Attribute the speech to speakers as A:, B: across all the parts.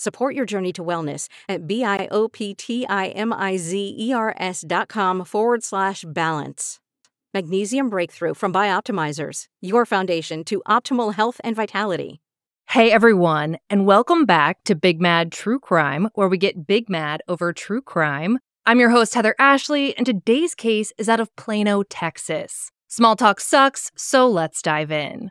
A: Support your journey to wellness at B-I-O-P-T-I-M-I-Z-E-R-S dot com forward slash balance. Magnesium Breakthrough from Bioptimizers, your foundation to optimal health and vitality.
B: Hey everyone, and welcome back to Big Mad True Crime, where we get big mad over true crime. I'm your host, Heather Ashley, and today's case is out of Plano, Texas. Small talk sucks, so let's dive in.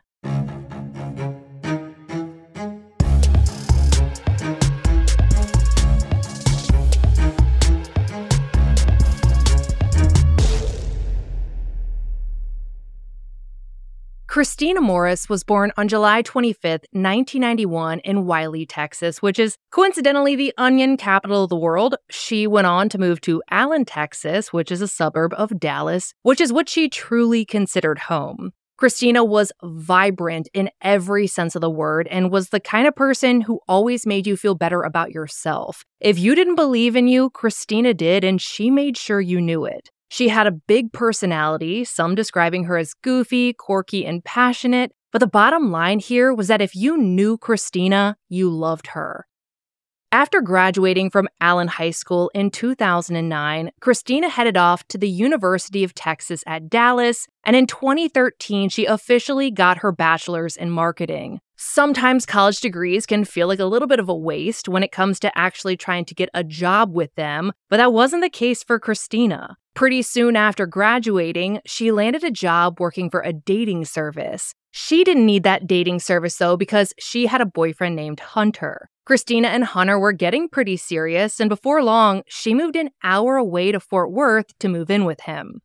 B: Christina Morris was born on July 25, 1991, in Wylie, Texas, which is coincidentally the onion capital of the world. She went on to move to Allen, Texas, which is a suburb of Dallas, which is what she truly considered home. Christina was vibrant in every sense of the word and was the kind of person who always made you feel better about yourself. If you didn't believe in you, Christina did, and she made sure you knew it. She had a big personality, some describing her as goofy, quirky, and passionate. But the bottom line here was that if you knew Christina, you loved her. After graduating from Allen High School in 2009, Christina headed off to the University of Texas at Dallas, and in 2013, she officially got her bachelor's in marketing. Sometimes college degrees can feel like a little bit of a waste when it comes to actually trying to get a job with them, but that wasn't the case for Christina. Pretty soon after graduating, she landed a job working for a dating service. She didn't need that dating service though because she had a boyfriend named Hunter. Christina and Hunter were getting pretty serious, and before long, she moved an hour away to Fort Worth to move in with him.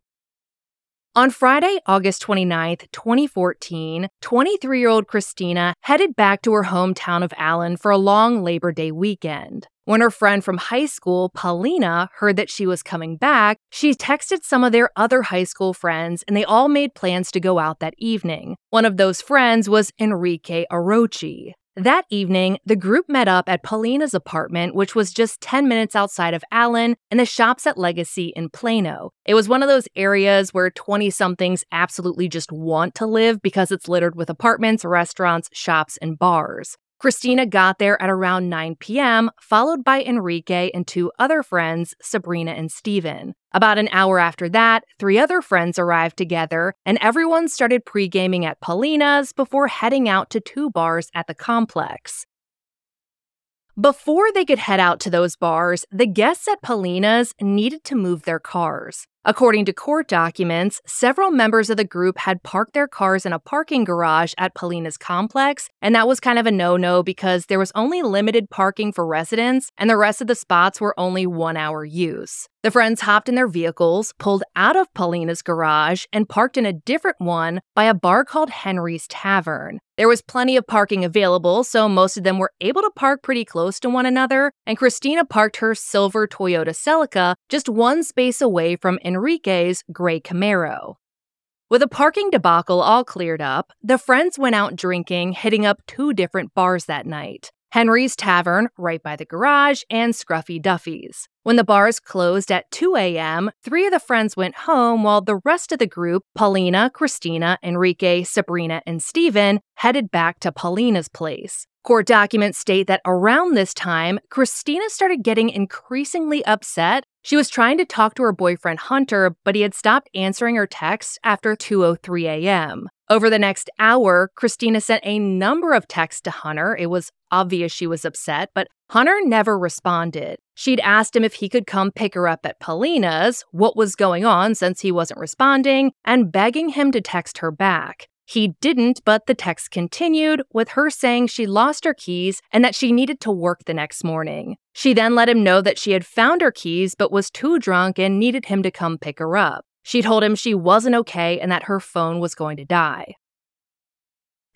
B: On Friday, August 29, 2014, 23 year old Christina headed back to her hometown of Allen for a long Labor Day weekend. When her friend from high school, Paulina, heard that she was coming back, she texted some of their other high school friends and they all made plans to go out that evening. One of those friends was Enrique Arochi. That evening, the group met up at Paulina's apartment, which was just 10 minutes outside of Allen and the shops at Legacy in Plano. It was one of those areas where 20 somethings absolutely just want to live because it's littered with apartments, restaurants, shops, and bars. Christina got there at around 9 p.m., followed by Enrique and two other friends, Sabrina and Steven. About an hour after that, three other friends arrived together, and everyone started pre gaming at Paulina's before heading out to two bars at the complex. Before they could head out to those bars, the guests at Paulina's needed to move their cars. According to court documents, several members of the group had parked their cars in a parking garage at Paulina's complex, and that was kind of a no no because there was only limited parking for residents, and the rest of the spots were only one hour use. The friends hopped in their vehicles, pulled out of Paulina's garage, and parked in a different one by a bar called Henry's Tavern. There was plenty of parking available, so most of them were able to park pretty close to one another, and Christina parked her silver Toyota Celica just one space away from Enrique's gray Camaro. With a parking debacle all cleared up, the friends went out drinking, hitting up two different bars that night. Henry's Tavern, right by the garage, and Scruffy Duffy's. When the bars closed at 2 a.m., three of the friends went home while the rest of the group, Paulina, Christina, Enrique, Sabrina, and Steven, headed back to Paulina's place. Court documents state that around this time, Christina started getting increasingly upset. She was trying to talk to her boyfriend Hunter, but he had stopped answering her texts after 2:03 a.m. Over the next hour, Christina sent a number of texts to Hunter. It was obvious she was upset, but Hunter never responded. She'd asked him if he could come pick her up at Paulina's, what was going on since he wasn't responding, and begging him to text her back. He didn't, but the text continued with her saying she lost her keys and that she needed to work the next morning. She then let him know that she had found her keys but was too drunk and needed him to come pick her up. She told him she wasn't okay and that her phone was going to die.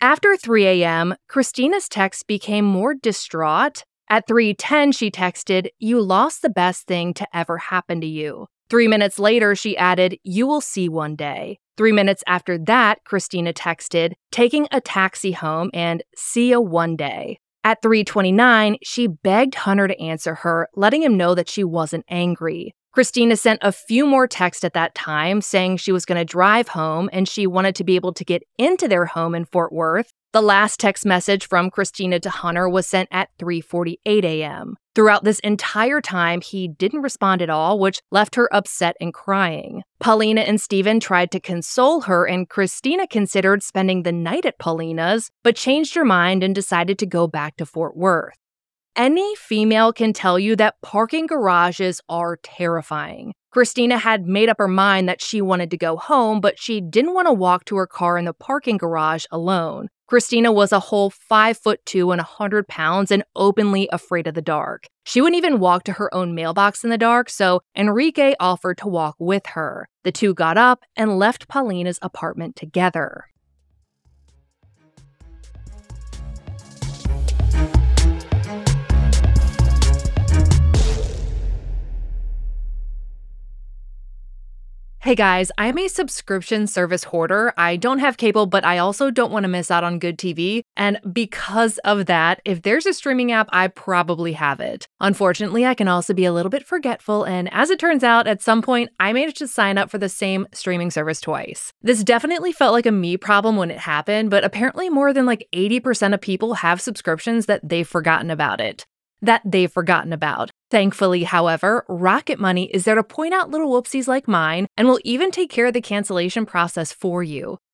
B: After 3 a.m., Christina's text became more distraught. At 3:10, she texted, "You lost the best thing to ever happen to you." 3 minutes later, she added, "You will see one day." 3 minutes after that, Christina texted, "Taking a taxi home and see you one day." At 3:29, she begged Hunter to answer her, letting him know that she wasn't angry. Christina sent a few more texts at that time saying she was going to drive home and she wanted to be able to get into their home in Fort Worth. The last text message from Christina to Hunter was sent at 3:48 a.m. Throughout this entire time, he didn't respond at all, which left her upset and crying. Paulina and Stephen tried to console her, and Christina considered spending the night at Paulina's, but changed her mind and decided to go back to Fort Worth. Any female can tell you that parking garages are terrifying. Christina had made up her mind that she wanted to go home, but she didn't want to walk to her car in the parking garage alone. Christina was a whole five foot two and a hundred pounds and openly afraid of the dark. She wouldn't even walk to her own mailbox in the dark, so Enrique offered to walk with her. The two got up and left Paulina's apartment together. Hey guys, I'm a subscription service hoarder. I don't have cable, but I also don't want to miss out on good TV. And because of that, if there's a streaming app, I probably have it. Unfortunately, I can also be a little bit forgetful. And as it turns out, at some point, I managed to sign up for the same streaming service twice. This definitely felt like a me problem when it happened, but apparently more than like 80% of people have subscriptions that they've forgotten about it that they've forgotten about. Thankfully, however, Rocket Money is there to point out little whoopsies like mine and will even take care of the cancellation process for you.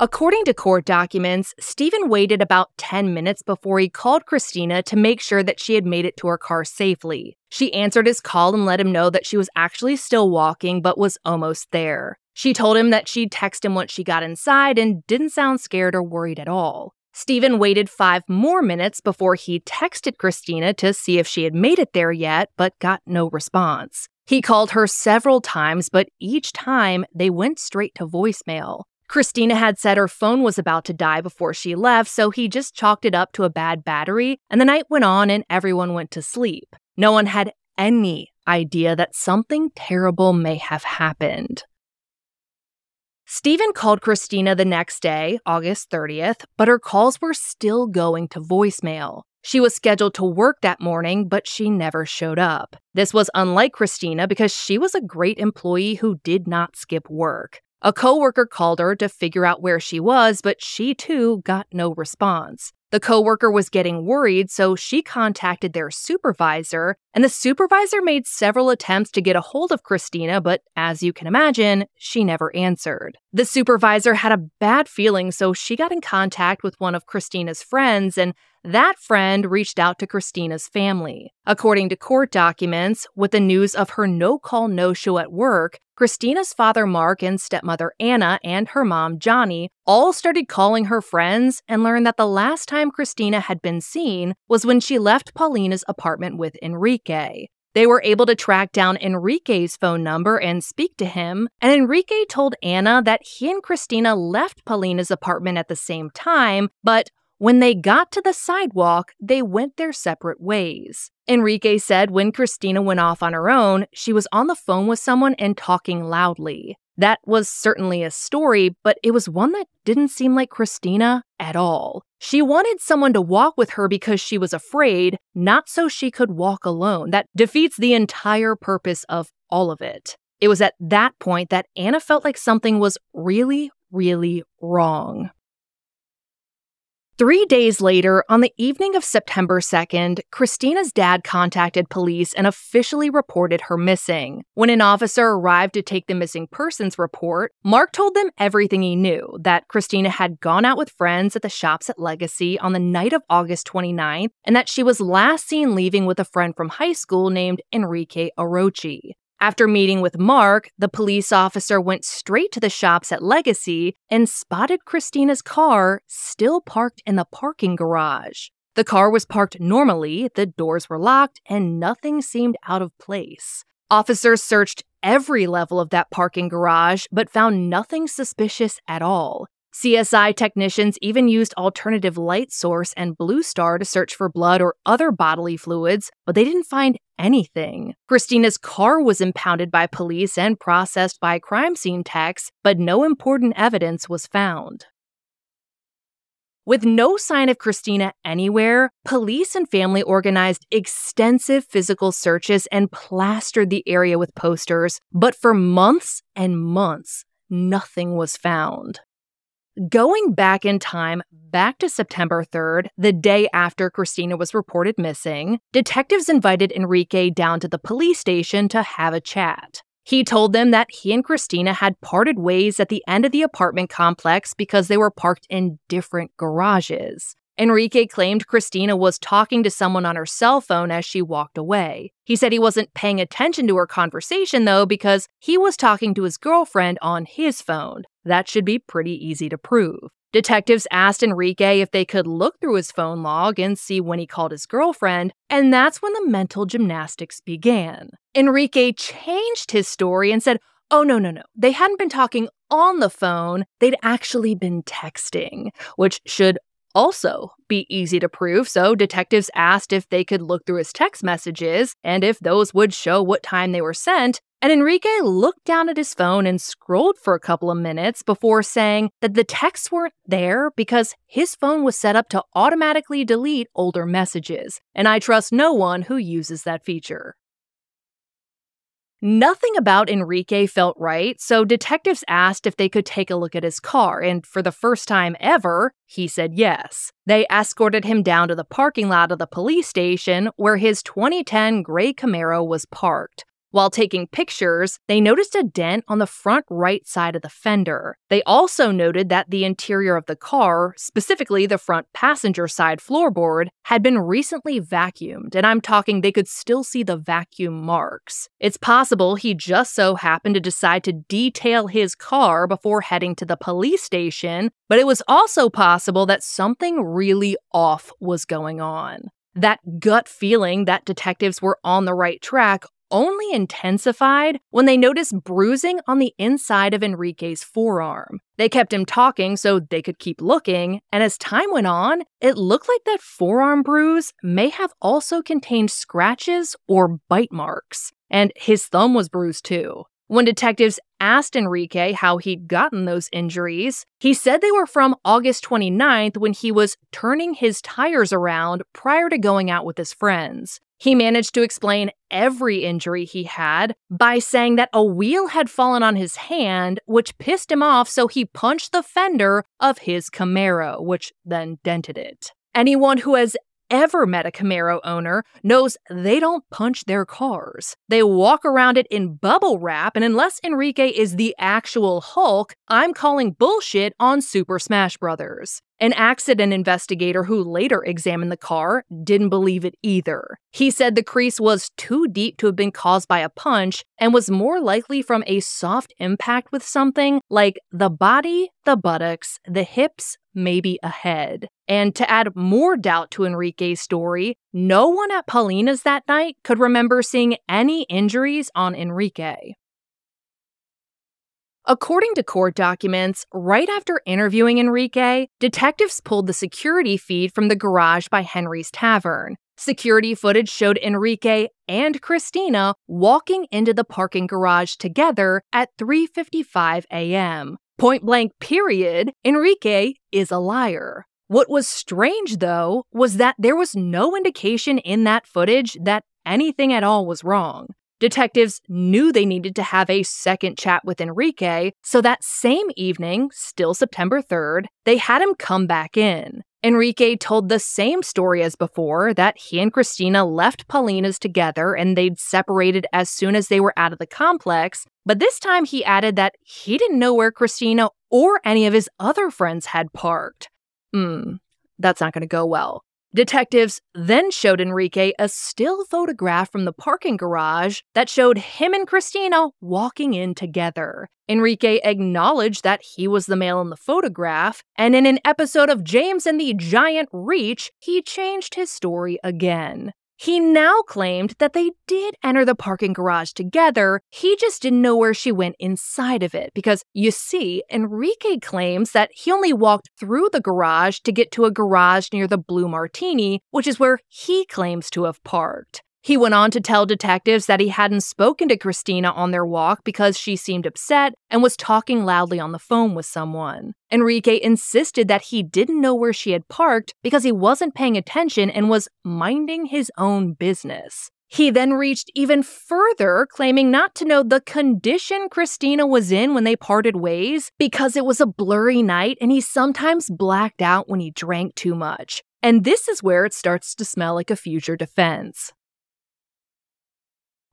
B: According to court documents, Stephen waited about 10 minutes before he called Christina to make sure that she had made it to her car safely. She answered his call and let him know that she was actually still walking but was almost there. She told him that she'd text him once she got inside and didn't sound scared or worried at all. Stephen waited five more minutes before he texted Christina to see if she had made it there yet, but got no response. He called her several times, but each time they went straight to voicemail. Christina had said her phone was about to die before she left, so he just chalked it up to a bad battery, and the night went on and everyone went to sleep. No one had any idea that something terrible may have happened. Stephen called Christina the next day, August 30th, but her calls were still going to voicemail. She was scheduled to work that morning, but she never showed up. This was unlike Christina because she was a great employee who did not skip work. A coworker called her to figure out where she was, but she too got no response. The coworker was getting worried, so she contacted their supervisor, and the supervisor made several attempts to get a hold of Christina, but as you can imagine, she never answered. The supervisor had a bad feeling, so she got in contact with one of Christina's friends, and that friend reached out to Christina's family. According to court documents, with the news of her no call no show at work, Christina's father Mark and stepmother Anna and her mom Johnny all started calling her friends and learned that the last time Christina had been seen was when she left Paulina's apartment with Enrique. They were able to track down Enrique's phone number and speak to him, and Enrique told Anna that he and Christina left Paulina's apartment at the same time, but when they got to the sidewalk, they went their separate ways. Enrique said when Christina went off on her own, she was on the phone with someone and talking loudly. That was certainly a story, but it was one that didn't seem like Christina at all. She wanted someone to walk with her because she was afraid, not so she could walk alone. That defeats the entire purpose of all of it. It was at that point that Anna felt like something was really, really wrong. Three days later, on the evening of September 2nd, Christina's dad contacted police and officially reported her missing. When an officer arrived to take the missing persons report, Mark told them everything he knew that Christina had gone out with friends at the shops at Legacy on the night of August 29th and that she was last seen leaving with a friend from high school named Enrique Arochi. After meeting with Mark, the police officer went straight to the shops at Legacy and spotted Christina's car still parked in the parking garage. The car was parked normally, the doors were locked, and nothing seemed out of place. Officers searched every level of that parking garage but found nothing suspicious at all. CSI technicians even used alternative light source and Blue Star to search for blood or other bodily fluids, but they didn't find anything. Christina's car was impounded by police and processed by crime scene techs, but no important evidence was found. With no sign of Christina anywhere, police and family organized extensive physical searches and plastered the area with posters, but for months and months, nothing was found. Going back in time, back to September 3rd, the day after Christina was reported missing, detectives invited Enrique down to the police station to have a chat. He told them that he and Christina had parted ways at the end of the apartment complex because they were parked in different garages. Enrique claimed Christina was talking to someone on her cell phone as she walked away. He said he wasn't paying attention to her conversation, though, because he was talking to his girlfriend on his phone. That should be pretty easy to prove. Detectives asked Enrique if they could look through his phone log and see when he called his girlfriend, and that's when the mental gymnastics began. Enrique changed his story and said, Oh, no, no, no. They hadn't been talking on the phone, they'd actually been texting, which should also be easy to prove, so detectives asked if they could look through his text messages and if those would show what time they were sent. And Enrique looked down at his phone and scrolled for a couple of minutes before saying that the texts weren't there because his phone was set up to automatically delete older messages. And I trust no one who uses that feature. Nothing about Enrique felt right, so detectives asked if they could take a look at his car, and for the first time ever, he said yes. They escorted him down to the parking lot of the police station where his 2010 gray Camaro was parked. While taking pictures, they noticed a dent on the front right side of the fender. They also noted that the interior of the car, specifically the front passenger side floorboard, had been recently vacuumed, and I'm talking they could still see the vacuum marks. It's possible he just so happened to decide to detail his car before heading to the police station, but it was also possible that something really off was going on. That gut feeling that detectives were on the right track only intensified when they noticed bruising on the inside of Enrique's forearm. They kept him talking so they could keep looking, and as time went on, it looked like that forearm bruise may have also contained scratches or bite marks. And his thumb was bruised too. When detectives asked Enrique how he'd gotten those injuries, he said they were from August 29th when he was turning his tires around prior to going out with his friends. He managed to explain every injury he had by saying that a wheel had fallen on his hand, which pissed him off, so he punched the fender of his Camaro, which then dented it. Anyone who has ever met a Camaro owner knows they don't punch their cars. They walk around it in bubble wrap, and unless Enrique is the actual Hulk, I'm calling bullshit on Super Smash Brothers. An accident investigator who later examined the car didn't believe it either. He said the crease was too deep to have been caused by a punch and was more likely from a soft impact with something like the body, the buttocks, the hips, maybe a head. And to add more doubt to Enrique's story, no one at Paulina's that night could remember seeing any injuries on Enrique. According to court documents, right after interviewing Enrique, detectives pulled the security feed from the garage by Henry's Tavern. Security footage showed Enrique and Christina walking into the parking garage together at 3:55 a.m. Point blank period, Enrique is a liar. What was strange though was that there was no indication in that footage that anything at all was wrong. Detectives knew they needed to have a second chat with Enrique, so that same evening, still September 3rd, they had him come back in. Enrique told the same story as before that he and Christina left Paulina's together and they'd separated as soon as they were out of the complex, but this time he added that he didn't know where Christina or any of his other friends had parked. Hmm, that's not going to go well. Detectives then showed Enrique a still photograph from the parking garage that showed him and Christina walking in together. Enrique acknowledged that he was the male in the photograph, and in an episode of James and the Giant Reach, he changed his story again. He now claimed that they did enter the parking garage together, he just didn't know where she went inside of it because, you see, Enrique claims that he only walked through the garage to get to a garage near the Blue Martini, which is where he claims to have parked. He went on to tell detectives that he hadn't spoken to Christina on their walk because she seemed upset and was talking loudly on the phone with someone. Enrique insisted that he didn't know where she had parked because he wasn't paying attention and was minding his own business. He then reached even further, claiming not to know the condition Christina was in when they parted ways because it was a blurry night and he sometimes blacked out when he drank too much. And this is where it starts to smell like a future defense.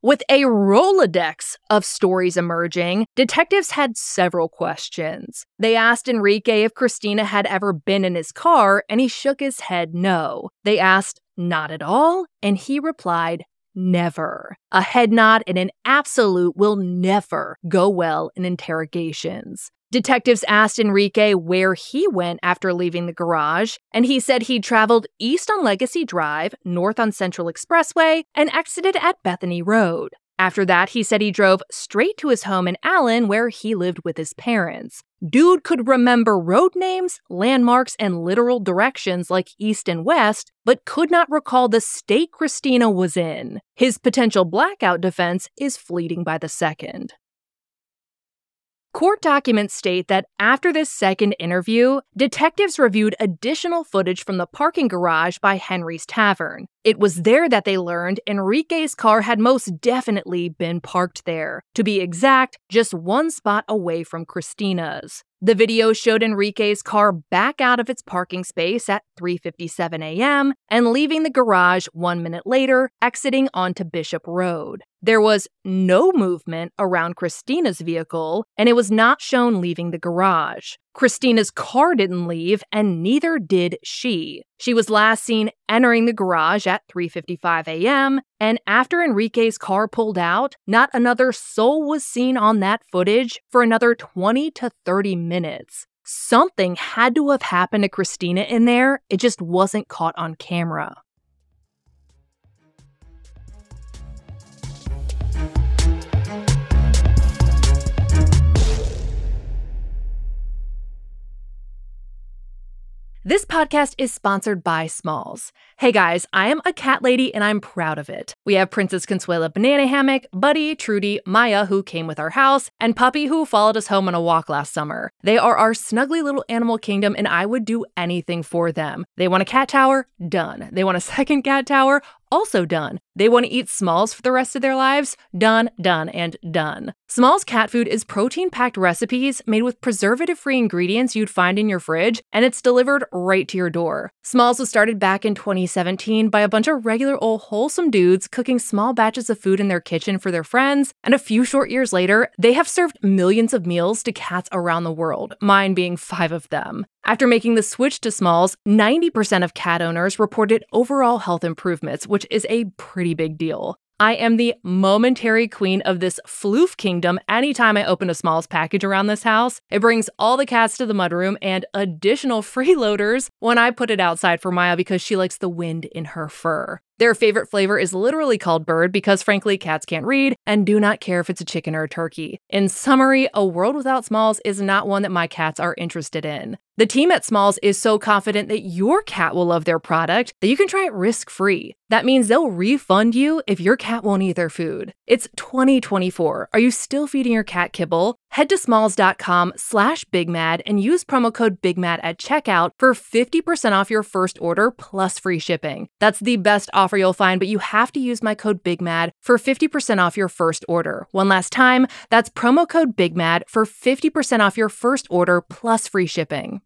B: With a Rolodex of stories emerging, detectives had several questions. They asked Enrique if Christina had ever been in his car, and he shook his head no. They asked, not at all, and he replied, never. A head nod and an absolute will never go well in interrogations. Detectives asked Enrique where he went after leaving the garage, and he said he traveled east on Legacy Drive, north on Central Expressway, and exited at Bethany Road. After that, he said he drove straight to his home in Allen, where he lived with his parents. Dude could remember road names, landmarks, and literal directions like east and west, but could not recall the state Christina was in. His potential blackout defense is fleeting by the second. Court documents state that after this second interview, detectives reviewed additional footage from the parking garage by Henry's Tavern. It was there that they learned Enrique's car had most definitely been parked there. To be exact, just one spot away from Christina's. The video showed Enrique's car back out of its parking space at 3:57 a.m. and leaving the garage 1 minute later, exiting onto Bishop Road. There was no movement around Christina's vehicle, and it was not shown leaving the garage. Christina's car didn't leave, and neither did she. She was last seen entering the garage at 3:55 a.m., and after Enrique's car pulled out, not another soul was seen on that footage for another 20 to 30 minutes. Something had to have happened to Christina in there, it just wasn't caught on camera. This podcast is sponsored by Smalls. Hey guys, I am a cat lady and I'm proud of it. We have Princess Consuela Banana Hammock, Buddy, Trudy, Maya, who came with our house, and Puppy, who followed us home on a walk last summer. They are our snuggly little animal kingdom and I would do anything for them. They want a cat tower? Done. They want a second cat tower? Also done. They want to eat Smalls for the rest of their lives? Done, done, and done. Smalls cat food is protein packed recipes made with preservative free ingredients you'd find in your fridge, and it's delivered right to your door. Smalls was started back in 2017 by a bunch of regular old wholesome dudes cooking small batches of food in their kitchen for their friends, and a few short years later, they have served millions of meals to cats around the world, mine being five of them. After making the switch to Smalls, 90% of cat owners reported overall health improvements, which is a pretty big deal. I am the momentary queen of this floof kingdom anytime I open a Smalls package around this house. It brings all the cats to the mudroom and additional freeloaders when I put it outside for Maya because she likes the wind in her fur. Their favorite flavor is literally called bird because, frankly, cats can't read and do not care if it's a chicken or a turkey. In summary, a world without Smalls is not one that my cats are interested in. The team at Smalls is so confident that your cat will love their product that you can try it risk free. That means they'll refund you if your cat won't eat their food. It's 2024. Are you still feeding your cat kibble? Head to smalls.com slash bigmad and use promo code bigmad at checkout for 50% off your first order plus free shipping. That's the best offer you'll find, but you have to use my code bigmad for 50% off your first order. One last time, that's promo code bigmad for 50% off your first order plus free shipping.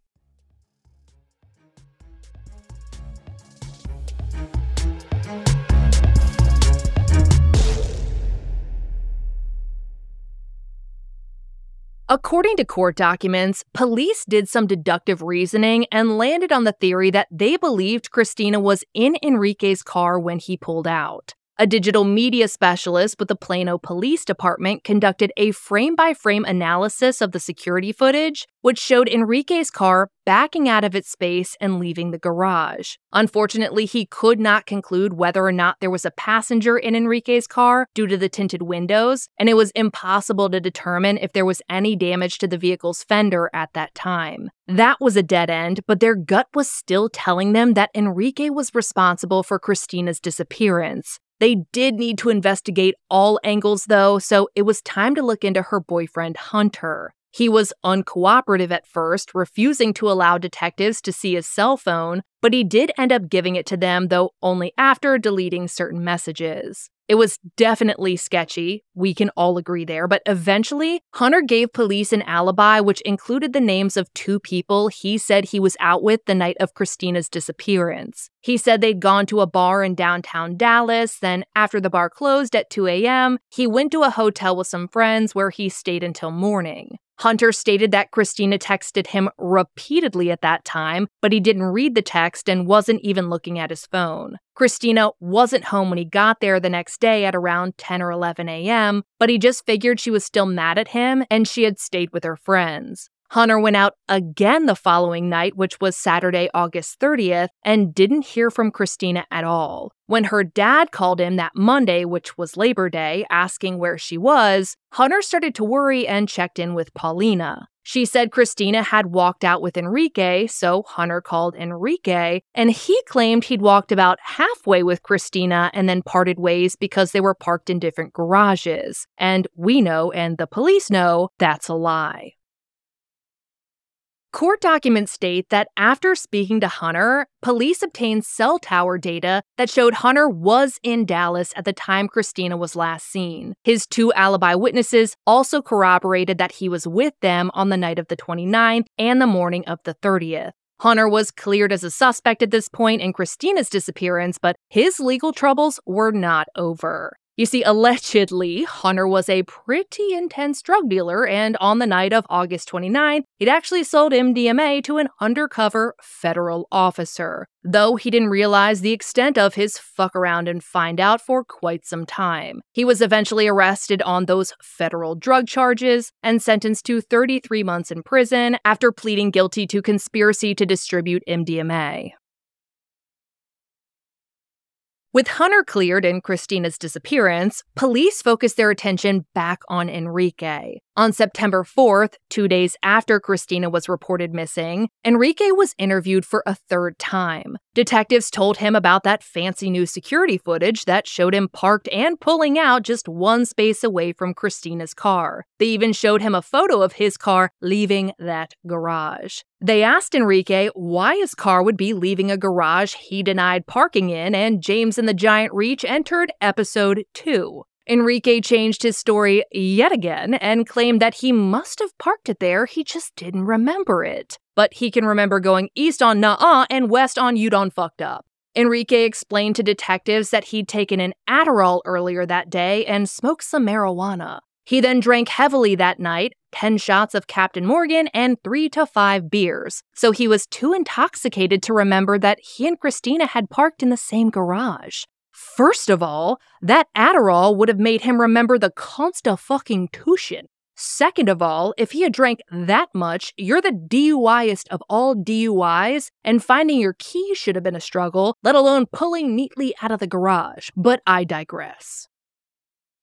B: According to court documents, police did some deductive reasoning and landed on the theory that they believed Christina was in Enrique's car when he pulled out. A digital media specialist with the Plano Police Department conducted a frame by frame analysis of the security footage, which showed Enrique's car backing out of its space and leaving the garage. Unfortunately, he could not conclude whether or not there was a passenger in Enrique's car due to the tinted windows, and it was impossible to determine if there was any damage to the vehicle's fender at that time. That was a dead end, but their gut was still telling them that Enrique was responsible for Christina's disappearance. They did need to investigate all angles, though, so it was time to look into her boyfriend, Hunter. He was uncooperative at first, refusing to allow detectives to see his cell phone, but he did end up giving it to them, though only after deleting certain messages. It was definitely sketchy, we can all agree there, but eventually, Hunter gave police an alibi which included the names of two people he said he was out with the night of Christina's disappearance. He said they'd gone to a bar in downtown Dallas, then, after the bar closed at 2 a.m., he went to a hotel with some friends where he stayed until morning. Hunter stated that Christina texted him repeatedly at that time, but he didn't read the text and wasn't even looking at his phone. Christina wasn't home when he got there the next day at around 10 or 11 a.m., but he just figured she was still mad at him and she had stayed with her friends. Hunter went out again the following night, which was Saturday, August 30th, and didn't hear from Christina at all. When her dad called him that Monday, which was Labor Day, asking where she was, Hunter started to worry and checked in with Paulina. She said Christina had walked out with Enrique, so Hunter called Enrique, and he claimed he'd walked about halfway with Christina and then parted ways because they were parked in different garages. And we know, and the police know, that's a lie. Court documents state that after speaking to Hunter, police obtained cell tower data that showed Hunter was in Dallas at the time Christina was last seen. His two alibi witnesses also corroborated that he was with them on the night of the 29th and the morning of the 30th. Hunter was cleared as a suspect at this point in Christina's disappearance, but his legal troubles were not over. You see, allegedly, Hunter was a pretty intense drug dealer, and on the night of August 29th, he'd actually sold MDMA to an undercover federal officer, though he didn't realize the extent of his fuck around and find out for quite some time. He was eventually arrested on those federal drug charges and sentenced to 33 months in prison after pleading guilty to conspiracy to distribute MDMA. With Hunter cleared and Christina's disappearance, police focused their attention back on Enrique. On September 4th, two days after Christina was reported missing, Enrique was interviewed for a third time. Detectives told him about that fancy new security footage that showed him parked and pulling out just one space away from Christina's car. They even showed him a photo of his car leaving that garage. They asked Enrique why his car would be leaving a garage he denied parking in, and James and the Giant Reach entered episode 2. Enrique changed his story yet again and claimed that he must have parked it there, he just didn't remember it. But he can remember going east on Nah and west on You Done Fucked Up. Enrique explained to detectives that he'd taken an Adderall earlier that day and smoked some marijuana. He then drank heavily that night 10 shots of Captain Morgan and 3 to 5 beers. So he was too intoxicated to remember that he and Christina had parked in the same garage. First of all, that Adderall would have made him remember the consta fucking Constitution. Second of all, if he had drank that much, you're the DUIest of all DUIs, and finding your keys should have been a struggle, let alone pulling neatly out of the garage. But I digress.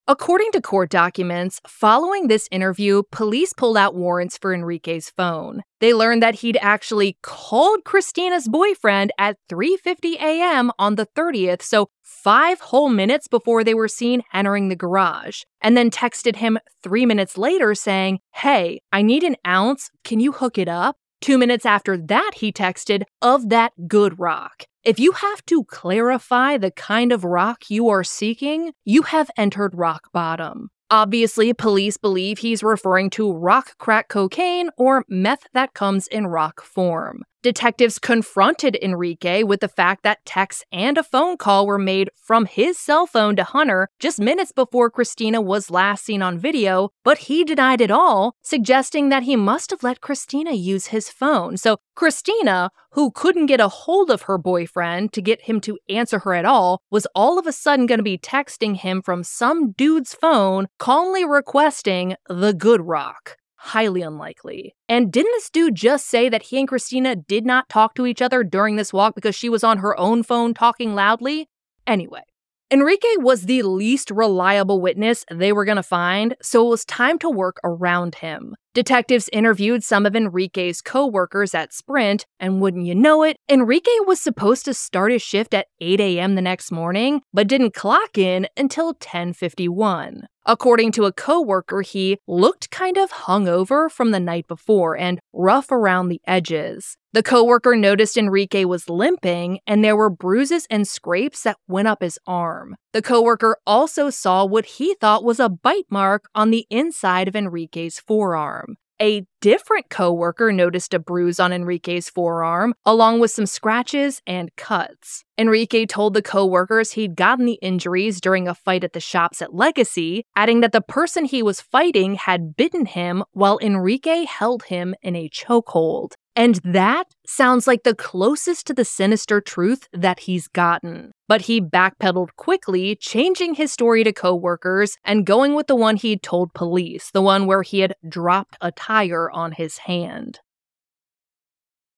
B: According to court documents, following this interview, police pulled out warrants for Enrique's phone. They learned that he'd actually called Christina's boyfriend at 3:50 a.m. on the 30th, so 5 whole minutes before they were seen entering the garage, and then texted him 3 minutes later saying, "Hey, I need an ounce. Can you hook it up?" Two minutes after that, he texted, of that good rock. If you have to clarify the kind of rock you are seeking, you have entered rock bottom. Obviously, police believe he's referring to rock crack cocaine or meth that comes in rock form. Detectives confronted Enrique with the fact that texts and a phone call were made from his cell phone to Hunter just minutes before Christina was last seen on video, but he denied it all, suggesting that he must have let Christina use his phone. So, Christina, who couldn't get a hold of her boyfriend to get him to answer her at all, was all of a sudden going to be texting him from some dude's phone, calmly requesting the good rock highly unlikely. And didn't this dude just say that he and Christina did not talk to each other during this walk because she was on her own phone talking loudly? Anyway, Enrique was the least reliable witness they were going to find, so it was time to work around him. Detectives interviewed some of Enrique's co-workers at Sprint, and wouldn't you know it, Enrique was supposed to start his shift at 8 a.m. the next morning, but didn't clock in until 10:51. According to a coworker, he looked kind of hungover from the night before and rough around the edges. The coworker noticed Enrique was limping and there were bruises and scrapes that went up his arm. The coworker also saw what he thought was a bite mark on the inside of Enrique's forearm. A different coworker noticed a bruise on Enrique's forearm, along with some scratches and cuts. Enrique told the coworkers he'd gotten the injuries during a fight at the shops at Legacy, adding that the person he was fighting had bitten him while Enrique held him in a chokehold. And that sounds like the closest to the sinister truth that he's gotten. But he backpedaled quickly, changing his story to coworkers and going with the one he'd told police, the one where he had dropped a tire on his hand.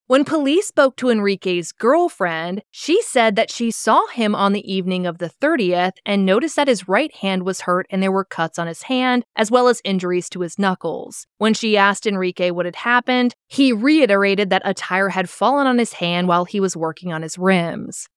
B: When police spoke to Enrique's girlfriend, she said that she saw him on the evening of the 30th and noticed that his right hand was hurt and there were cuts on his hand, as well as injuries to his knuckles. When she asked Enrique what had happened, he reiterated that a tire had fallen on his hand while he was working on his rims.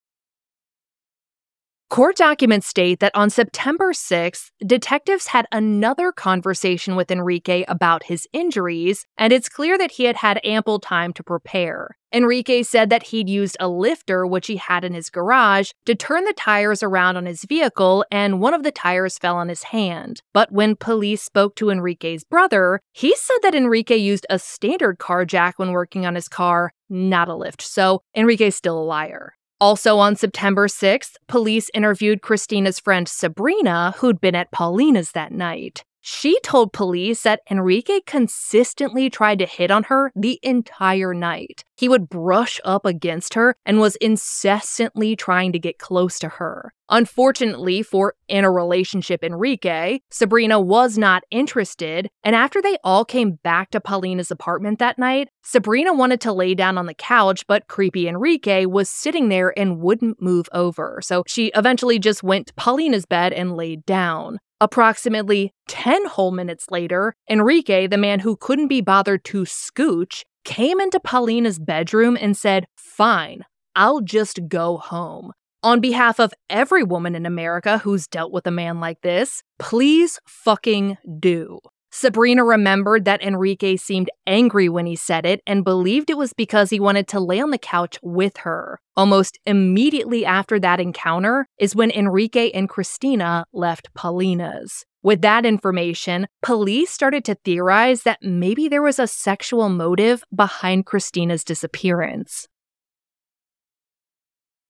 B: Court documents state that on September 6th, detectives had another conversation with Enrique about his injuries, and it's clear that he had had ample time to prepare. Enrique said that he'd used a lifter, which he had in his garage, to turn the tires around on his vehicle, and one of the tires fell on his hand. But when police spoke to Enrique's brother, he said that Enrique used a standard car jack when working on his car, not a lift. So Enrique's still a liar. Also on September 6th, police interviewed Christina's friend Sabrina, who'd been at Paulina's that night. She told police that Enrique consistently tried to hit on her the entire night. He would brush up against her and was incessantly trying to get close to her. Unfortunately for in a relationship Enrique, Sabrina was not interested, and after they all came back to Paulina's apartment that night, Sabrina wanted to lay down on the couch, but creepy Enrique was sitting there and wouldn't move over. So she eventually just went to Paulina's bed and laid down. Approximately 10 whole minutes later, Enrique, the man who couldn't be bothered to scooch, came into Paulina's bedroom and said, Fine, I'll just go home. On behalf of every woman in America who's dealt with a man like this, please fucking do. Sabrina remembered that Enrique seemed angry when he said it and believed it was because he wanted to lay on the couch with her. Almost immediately after that encounter is when Enrique and Christina left Paulina's. With that information, police started to theorize that maybe there was a sexual motive behind Christina's disappearance.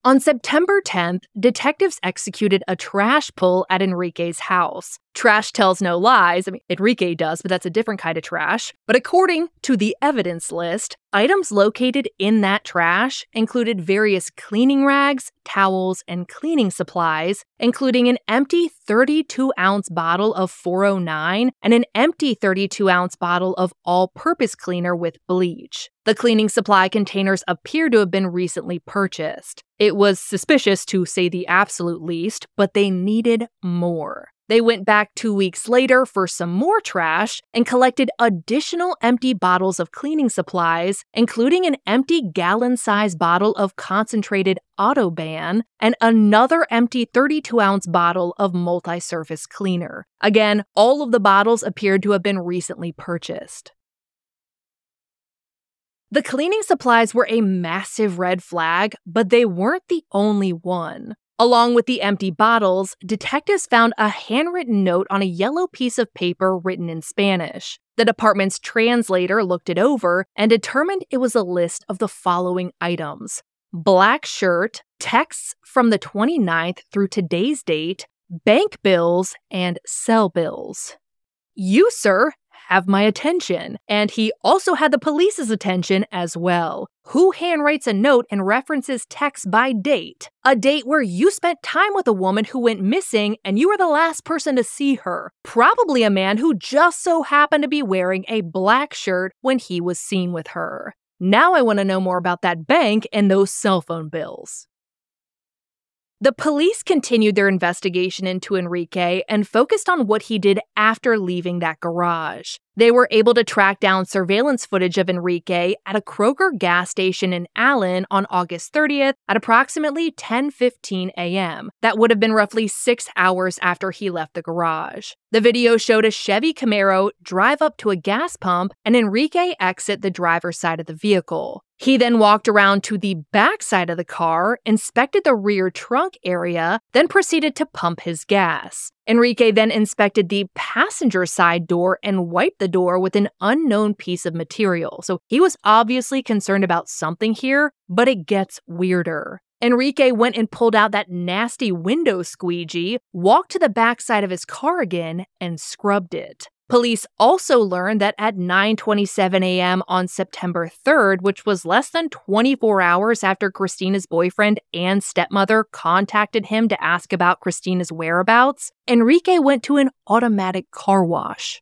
B: On September 10th, detectives executed a trash pull at Enrique's house. Trash tells no lies. I mean, Enrique does, but that's a different kind of trash. But according to the evidence list, items located in that trash included various cleaning rags, towels, and cleaning supplies, including an empty 32 ounce bottle of 409 and an empty 32 ounce bottle of all purpose cleaner with bleach. The cleaning supply containers appear to have been recently purchased. It was suspicious to say the absolute least, but they needed more. They went back two weeks later for some more trash and collected additional empty bottles of cleaning supplies, including an empty gallon size bottle of concentrated Autoban and another empty 32 ounce bottle of multi surface cleaner. Again, all of the bottles appeared to have been recently purchased. The cleaning supplies were a massive red flag, but they weren't the only one. Along with the empty bottles, detectives found a handwritten note on a yellow piece of paper written in Spanish. The department's translator looked it over and determined it was a list of the following items black shirt, texts from the 29th through today's date, bank bills, and cell bills. You, sir, have my attention. And he also had the police's attention as well. Who handwrites a note and references text by date? A date where you spent time with a woman who went missing and you were the last person to see her. Probably a man who just so happened to be wearing a black shirt when he was seen with her. Now I want to know more about that bank and those cell phone bills. The police continued their investigation into Enrique and focused on what he did after leaving that garage. They were able to track down surveillance footage of Enrique at a Kroger gas station in Allen on August 30th at approximately 10:15 a.m. That would have been roughly 6 hours after he left the garage. The video showed a Chevy Camaro drive up to a gas pump and Enrique exit the driver's side of the vehicle. He then walked around to the back side of the car, inspected the rear trunk area, then proceeded to pump his gas. Enrique then inspected the passenger side door and wiped the door with an unknown piece of material. So he was obviously concerned about something here, but it gets weirder. Enrique went and pulled out that nasty window squeegee, walked to the back side of his car again, and scrubbed it. Police also learned that at 9:27 a.m. on September 3rd, which was less than 24 hours after Christina's boyfriend and stepmother contacted him to ask about Christina's whereabouts, Enrique went to an automatic car wash.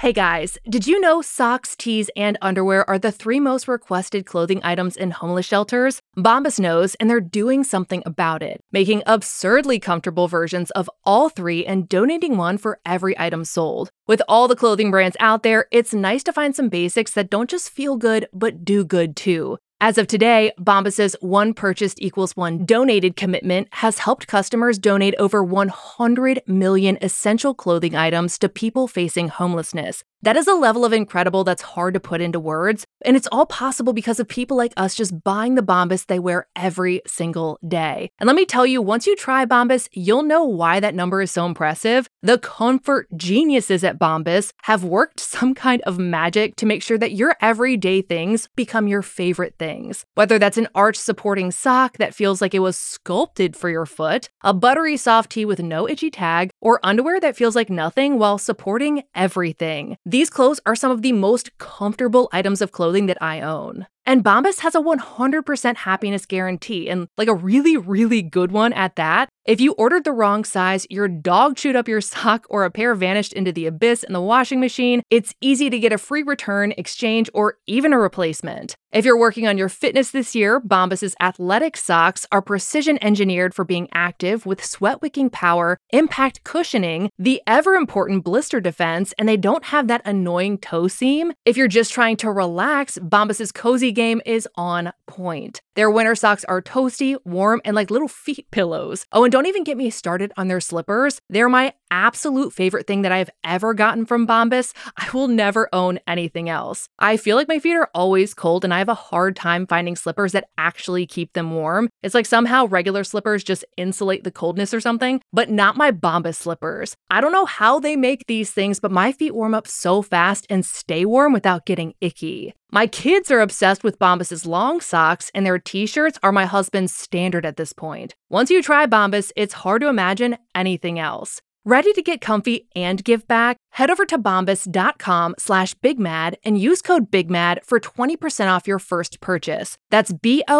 B: Hey guys, did you know socks, tees, and underwear are the three most requested clothing items in homeless shelters? Bombas knows, and they're doing something about it, making absurdly comfortable versions of all three and donating one for every item sold. With all the clothing brands out there, it's nice to find some basics that don't just feel good, but do good too. As of today, Bombas's one purchased equals one donated commitment has helped customers donate over 100 million essential clothing items to people facing homelessness. That is a level of incredible that's hard to put into words, and it's all possible because of people like us just buying the Bombas they wear every single day. And let me tell you, once you try Bombas, you'll know why that number is so impressive. The comfort geniuses at Bombas have worked some kind of magic to make sure that your everyday things become your favorite things. Whether that's an arch supporting sock that feels like it was sculpted for your foot, a buttery soft tee with no itchy tag, or underwear that feels like nothing while supporting everything. These clothes are some of the most comfortable items of clothing that I own. And Bombas has a 100% happiness guarantee, and like a really, really good one at that. If you ordered the wrong size, your dog chewed up your sock, or a pair vanished into the abyss in the washing machine, it's easy to get a free return, exchange, or even a replacement. If you're working on your fitness this year, Bombas' athletic socks are precision engineered for being active with sweat wicking power, impact cushioning, the ever important blister defense, and they don't have that annoying toe seam. If you're just trying to relax, Bombas' cozy game is on point. Their winter socks are toasty, warm, and like little feet pillows. Oh, and don't even get me started on their slippers. They're my absolute favorite thing that I've ever gotten from Bombas. I will never own anything else. I feel like my feet are always cold and I have a hard time finding slippers that actually keep them warm. It's like somehow regular slippers just insulate the coldness or something, but not my Bombas slippers. I don't know how they make these things, but my feet warm up so fast and stay warm without getting icky. My kids are obsessed with Bombas' long socks, and their t shirts are my husband's standard at this point. Once you try Bombas, it's hard to imagine anything else. Ready to get comfy and give back? Head over to bombas.com slash bigmad and use code BIGMAD for 20% off your first purchase. That's B-O-M-B-A-S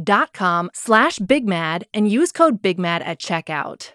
B: dot com slash bigmad and use code BIGMAD at checkout.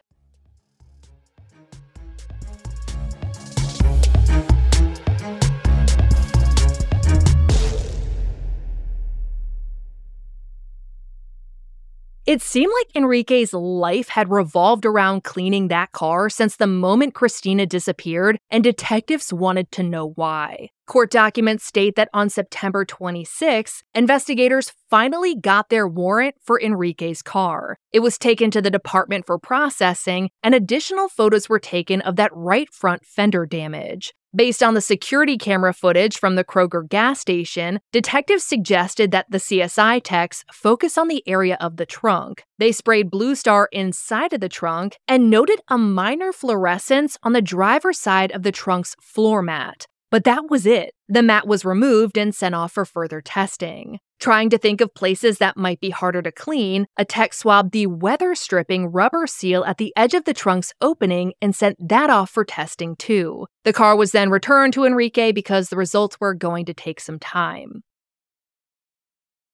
B: It seemed like Enrique's life had revolved around cleaning that car since the moment Christina disappeared, and detectives wanted to know why. Court documents state that on September 26, investigators finally got their warrant for Enrique's car. It was taken to the department for processing, and additional photos were taken of that right front fender damage. Based on the security camera footage from the Kroger gas station, detectives suggested that the CSI techs focus on the area of the trunk. They sprayed Bluestar inside of the trunk and noted a minor fluorescence on the driver's side of the trunk's floor mat. But that was it. The mat was removed and sent off for further testing. Trying to think of places that might be harder to clean, a tech swabbed the weather stripping rubber seal at the edge of the trunk's opening and sent that off for testing too. The car was then returned to Enrique because the results were going to take some time.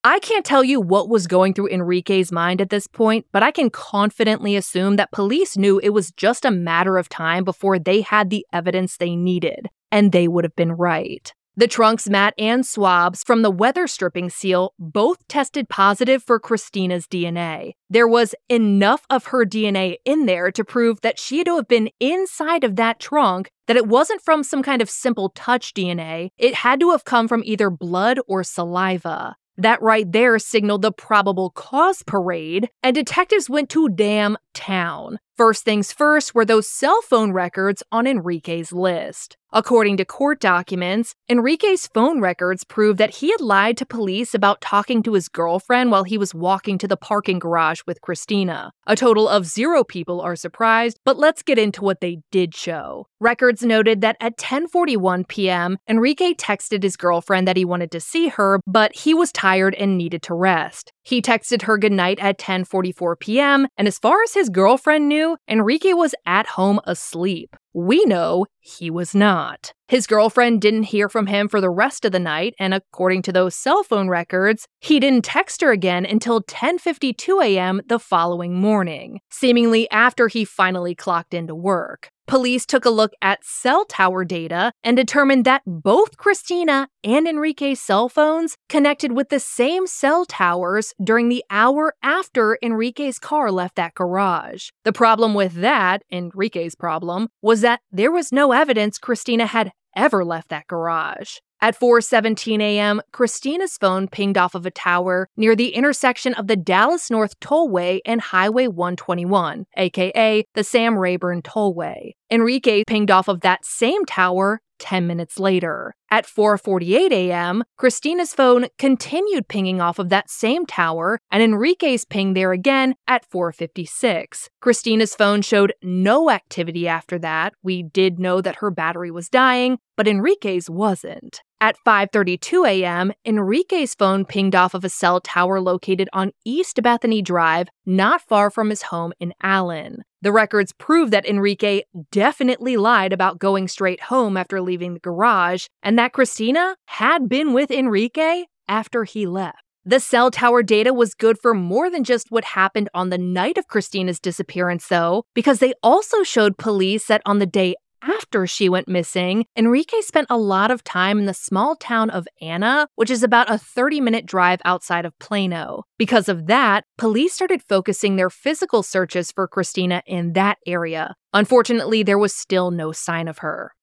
B: I can't tell you what was going through Enrique's mind at this point, but I can confidently assume that police knew it was just a matter of time before they had the evidence they needed, and they would have been right. The trunks mat and swabs from the weather stripping seal both tested positive for Christina's DNA. There was enough of her DNA in there to prove that she had to have been inside of that trunk, that it wasn't from some kind of simple touch DNA. It had to have come from either blood or saliva. That right there signaled the probable cause parade, and detectives went to damn town. First things first were those cell phone records on Enrique's list. According to court documents, Enrique's phone records prove that he had lied to police about talking to his girlfriend while he was walking to the parking garage with Christina. A total of zero people are surprised, but let's get into what they did show. Records noted that at 10:41 p.m., Enrique texted his girlfriend that he wanted to see her, but he was tired and needed to rest. He texted her goodnight at 10:44 p.m., and as far as his girlfriend knew, Enrique was at home asleep. We know he was not. His girlfriend didn't hear from him for the rest of the night, and according to those cell phone records, he didn't text her again until 10:52 a.m. the following morning, seemingly after he finally clocked into work. Police took a look at cell tower data and determined that both Christina and Enrique's cell phones connected with the same cell towers during the hour after Enrique's car left that garage. The problem with that, Enrique's problem, was that there was no evidence Christina had ever left that garage. At 4:17 a.m., Christina's phone pinged off of a tower near the intersection of the Dallas North Tollway and Highway 121, aka the Sam Rayburn Tollway. Enrique pinged off of that same tower 10 minutes later. At 4:48 a.m., Christina's phone continued pinging off of that same tower, and Enrique's ping there again at 4:56. Christina's phone showed no activity after that. We did know that her battery was dying, but Enrique's wasn't. At 5:32 a.m., Enrique's phone pinged off of a cell tower located on East Bethany Drive, not far from his home in Allen. The records prove that Enrique definitely lied about going straight home after leaving the garage, and that Christina had been with Enrique after he left. The cell tower data was good for more than just what happened on the night of Christina's disappearance, though, because they also showed police that on the day after she went missing, Enrique spent a lot of time in the small town of Anna, which is about a 30 minute drive outside of Plano. Because of that, police started focusing their physical searches for Christina in that area. Unfortunately, there was still no sign of her.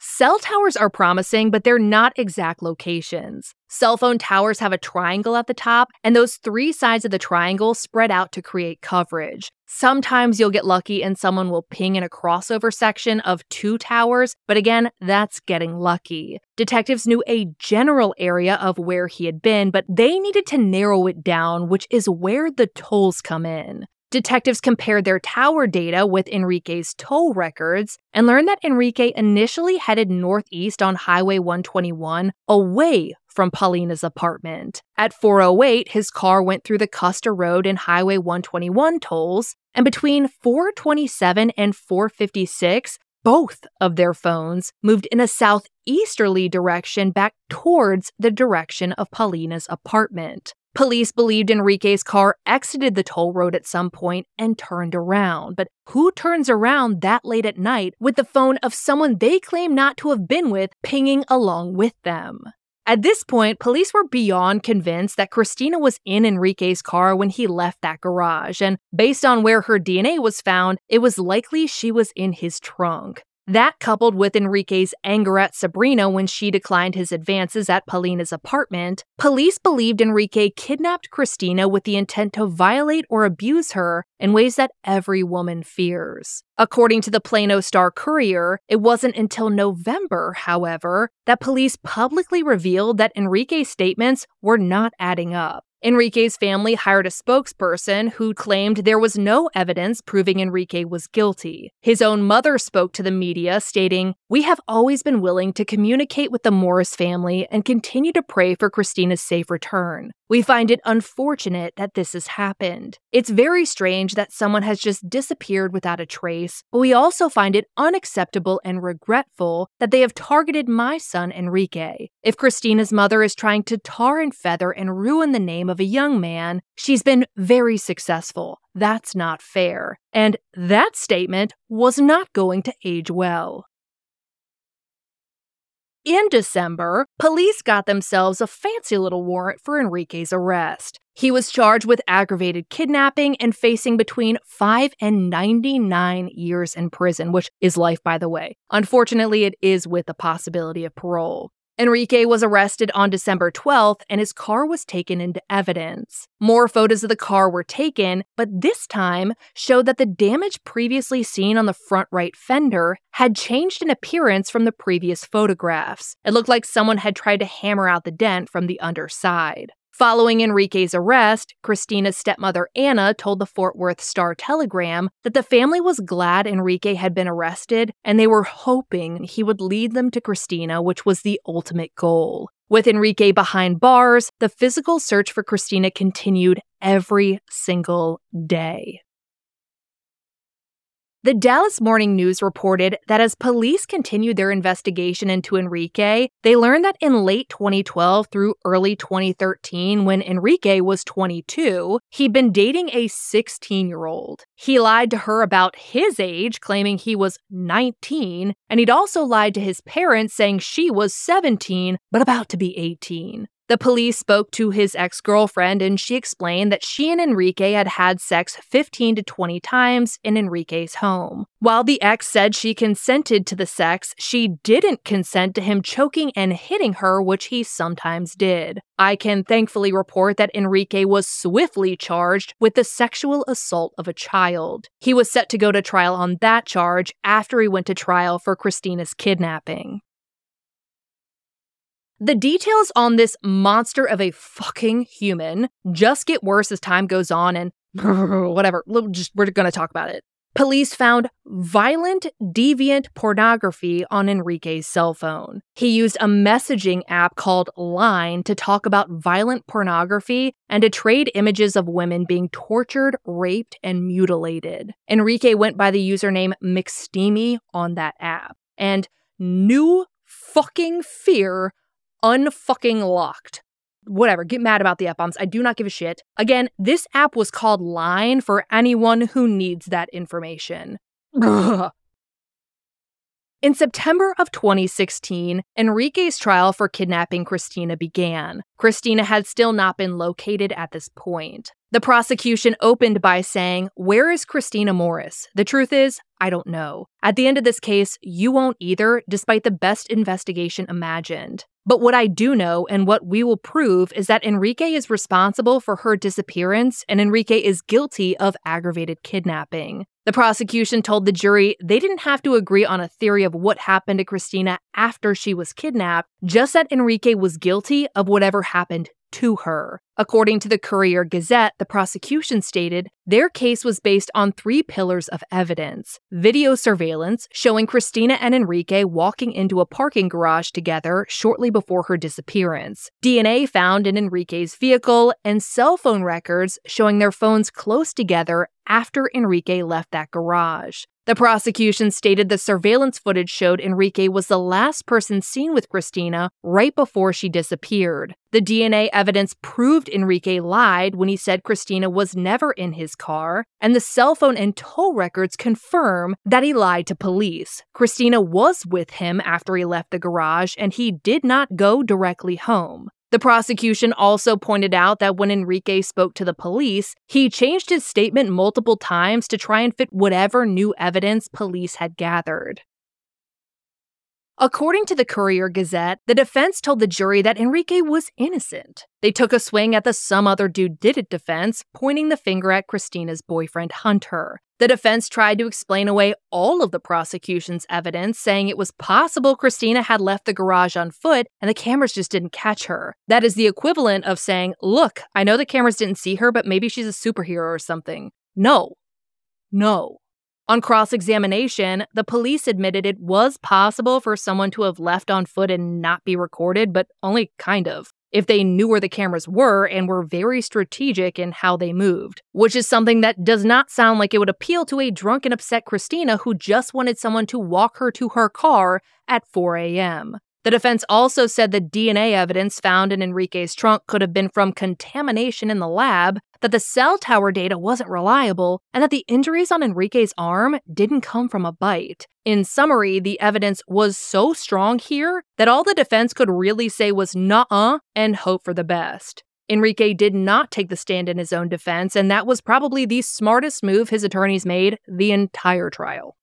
B: Cell towers are promising, but they're not exact locations. Cell phone towers have a triangle at the top, and those three sides of the triangle spread out to create coverage. Sometimes you'll get lucky and someone will ping in a crossover section of two towers, but again, that's getting lucky. Detectives knew a general area of where he had been, but they needed to narrow it down, which is where the tolls come in. Detectives compared their tower data with Enrique's toll records and learned that Enrique initially headed northeast on Highway 121 away from Paulina's apartment. At 408, his car went through the Custer Road and Highway 121 tolls, and between 427 and 456, both of their phones moved in a southeasterly direction back towards the direction of Paulina's apartment. Police believed Enrique's car exited the toll road at some point and turned around. But who turns around that late at night with the phone of someone they claim not to have been with pinging along with them? At this point, police were beyond convinced that Christina was in Enrique's car when he left that garage, and based on where her DNA was found, it was likely she was in his trunk. That, coupled with Enrique's anger at Sabrina when she declined his advances at Paulina's apartment, police believed Enrique kidnapped Christina with the intent to violate or abuse her in ways that every woman fears. According to the Plano Star Courier, it wasn't until November, however, that police publicly revealed that Enrique's statements were not adding up. Enrique's family hired a spokesperson who claimed there was no evidence proving Enrique was guilty. His own mother spoke to the media, stating, We have always been willing to communicate with the Morris family and continue to pray for Christina's safe return. We find it unfortunate that this has happened. It's very strange that someone has just disappeared without a trace, but we also find it unacceptable and regretful that they have targeted my son Enrique. If Christina's mother is trying to tar and feather and ruin the name of a young man, she's been very successful. That's not fair. And that statement was not going to age well. In December, police got themselves a fancy little warrant for Enrique's arrest. He was charged with aggravated kidnapping and facing between 5 and 99 years in prison, which is life, by the way. Unfortunately, it is with the possibility of parole. Enrique was arrested on December 12th and his car was taken into evidence. More photos of the car were taken, but this time showed that the damage previously seen on the front right fender had changed in appearance from the previous photographs. It looked like someone had tried to hammer out the dent from the underside. Following Enrique's arrest, Christina's stepmother Anna told the Fort Worth Star Telegram that the family was glad Enrique had been arrested and they were hoping he would lead them to Christina, which was the ultimate goal. With Enrique behind bars, the physical search for Christina continued every single day. The Dallas Morning News reported that as police continued their investigation into Enrique, they learned that in late 2012 through early 2013, when Enrique was 22, he'd been dating a 16 year old. He lied to her about his age, claiming he was 19, and he'd also lied to his parents, saying she was 17, but about to be 18. The police spoke to his ex girlfriend and she explained that she and Enrique had had sex 15 to 20 times in Enrique's home. While the ex said she consented to the sex, she didn't consent to him choking and hitting her, which he sometimes did. I can thankfully report that Enrique was swiftly charged with the sexual assault of a child. He was set to go to trial on that charge after he went to trial for Christina's kidnapping. The details on this monster of a fucking human just get worse as time goes on, and whatever, just, we're gonna talk about it. Police found violent, deviant pornography on Enrique's cell phone. He used a messaging app called Line to talk about violent pornography and to trade images of women being tortured, raped, and mutilated. Enrique went by the username McSteamy on that app. And new fucking fear unfucking locked. Whatever, get mad about the F bombs. I do not give a shit. Again, this app was called Line for anyone who needs that information. In September of 2016, Enrique's trial for kidnapping Christina began. Christina had still not been located at this point. The prosecution opened by saying, Where is Christina Morris? The truth is, I don't know. At the end of this case, you won't either, despite the best investigation imagined. But what I do know and what we will prove is that Enrique is responsible for her disappearance and Enrique is guilty of aggravated kidnapping. The prosecution told the jury they didn't have to agree on a theory of what happened to Christina after she was kidnapped, just that Enrique was guilty of whatever happened to her. According to the Courier Gazette, the prosecution stated their case was based on three pillars of evidence video surveillance showing Christina and Enrique walking into a parking garage together shortly before her disappearance, DNA found in Enrique's vehicle, and cell phone records showing their phones close together after Enrique left that garage. The prosecution stated the surveillance footage showed Enrique was the last person seen with Christina right before she disappeared. The DNA evidence proved Enrique lied when he said Christina was never in his car, and the cell phone and toll records confirm that he lied to police. Christina was with him after he left the garage, and he did not go directly home. The prosecution also pointed out that when Enrique spoke to the police, he changed his statement multiple times to try and fit whatever new evidence police had gathered. According to the Courier Gazette, the defense told the jury that Enrique was innocent. They took a swing at the some other dude did it defense, pointing the finger at Christina's boyfriend Hunter. The defense tried to explain away all of the prosecution's evidence, saying it was possible Christina had left the garage on foot and the cameras just didn't catch her. That is the equivalent of saying, Look, I know the cameras didn't see her, but maybe she's a superhero or something. No. No. On cross examination, the police admitted it was possible for someone to have left on foot and not be recorded, but only kind of. If they knew where the cameras were and were very strategic in how they moved, which is something that does not sound like it would appeal to a drunk and upset Christina who just wanted someone to walk her to her car at 4 a.m. The defense also said the DNA evidence found in Enrique's trunk could have been from contamination in the lab, that the cell tower data wasn't reliable, and that the injuries on Enrique's arm didn't come from a bite. In summary, the evidence was so strong here that all the defense could really say was nah uh and hope for the best. Enrique did not take the stand in his own defense, and that was probably the smartest move his attorneys made the entire trial.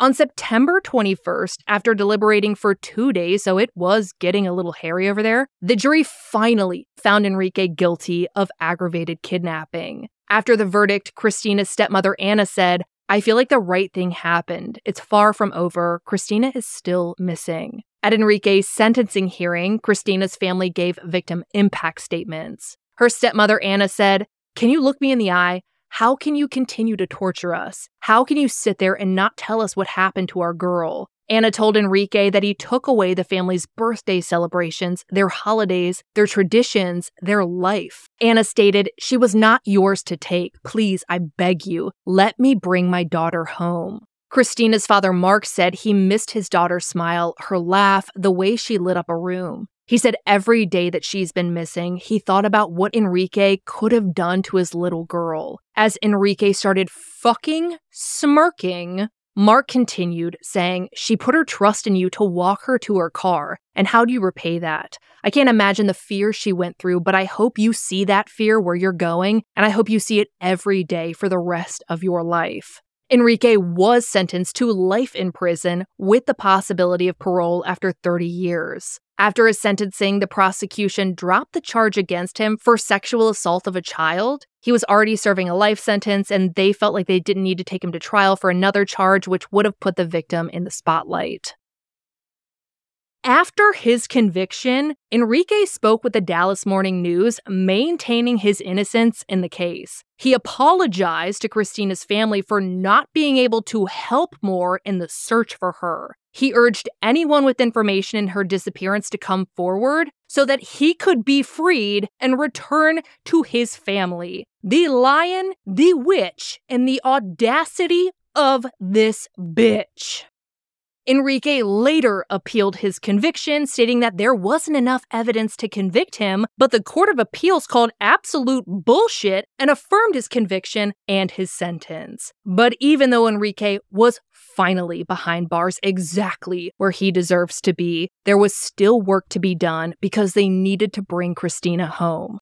B: On September 21st, after deliberating for two days, so it was getting a little hairy over there, the jury finally found Enrique guilty of aggravated kidnapping. After the verdict, Christina's stepmother Anna said, I feel like the right thing happened. It's far from over. Christina is still missing. At Enrique's sentencing hearing, Christina's family gave victim impact statements. Her stepmother Anna said, Can you look me in the eye? How can you continue to torture us? How can you sit there and not tell us what happened to our girl? Anna told Enrique that he took away the family's birthday celebrations, their holidays, their traditions, their life. Anna stated, She was not yours to take. Please, I beg you, let me bring my daughter home. Christina's father, Mark, said he missed his daughter's smile, her laugh, the way she lit up a room. He said every day that she's been missing, he thought about what Enrique could have done to his little girl. As Enrique started fucking smirking, Mark continued, saying, She put her trust in you to walk her to her car. And how do you repay that? I can't imagine the fear she went through, but I hope you see that fear where you're going, and I hope you see it every day for the rest of your life. Enrique was sentenced to life in prison with the possibility of parole after 30 years. After his sentencing, the prosecution dropped the charge against him for sexual assault of a child. He was already serving a life sentence, and they felt like they didn't need to take him to trial for another charge, which would have put the victim in the spotlight. After his conviction, Enrique spoke with the Dallas Morning News, maintaining his innocence in the case. He apologized to Christina's family for not being able to help more in the search for her. He urged anyone with information in her disappearance to come forward so that he could be freed and return to his family. The lion, the witch, and the audacity of this bitch. Enrique later appealed his conviction, stating that there wasn't enough evidence to convict him, but the Court of Appeals called absolute bullshit and affirmed his conviction and his sentence. But even though Enrique was finally behind bars exactly where he deserves to be, there was still work to be done because they needed to bring Christina home.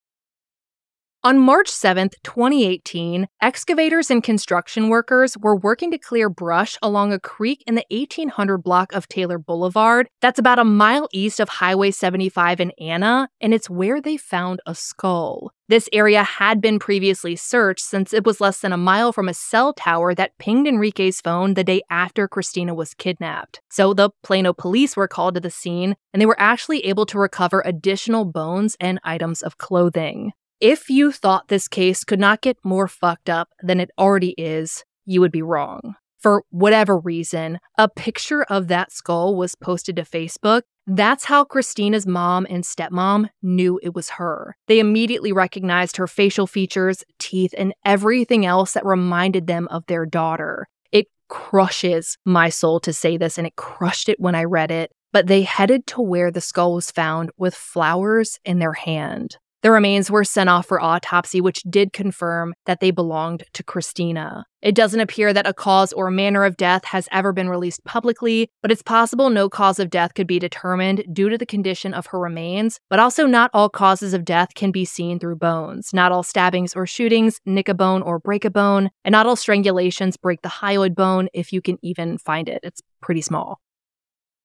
B: On March 7, 2018, excavators and construction workers were working to clear brush along a creek in the 1800 block of Taylor Boulevard. That's about a mile east of Highway 75 in Anna, and it's where they found a skull. This area had been previously searched since it was less than a mile from a cell tower that pinged Enrique's phone the day after Christina was kidnapped. So the Plano police were called to the scene, and they were actually able to recover additional bones and items of clothing. If you thought this case could not get more fucked up than it already is, you would be wrong. For whatever reason, a picture of that skull was posted to Facebook. That's how Christina's mom and stepmom knew it was her. They immediately recognized her facial features, teeth, and everything else that reminded them of their daughter. It crushes my soul to say this, and it crushed it when I read it. But they headed to where the skull was found with flowers in their hand. The remains were sent off for autopsy, which did confirm that they belonged to Christina. It doesn't appear that a cause or manner of death has ever been released publicly, but it's possible no cause of death could be determined due to the condition of her remains. But also, not all causes of death can be seen through bones. Not all stabbings or shootings nick a bone or break a bone, and not all strangulations break the hyoid bone if you can even find it. It's pretty small.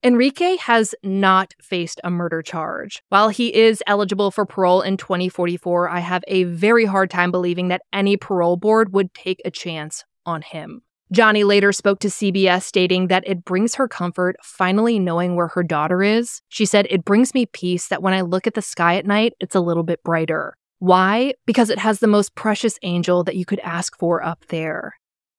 B: Enrique has not faced a murder charge. While he is eligible for parole in 2044, I have a very hard time believing that any parole board would take a chance on him. Johnny later spoke to CBS stating that it brings her comfort finally knowing where her daughter is. She said, It brings me peace that when I look at the sky at night, it's a little bit brighter. Why? Because it has the most precious angel that you could ask for up there.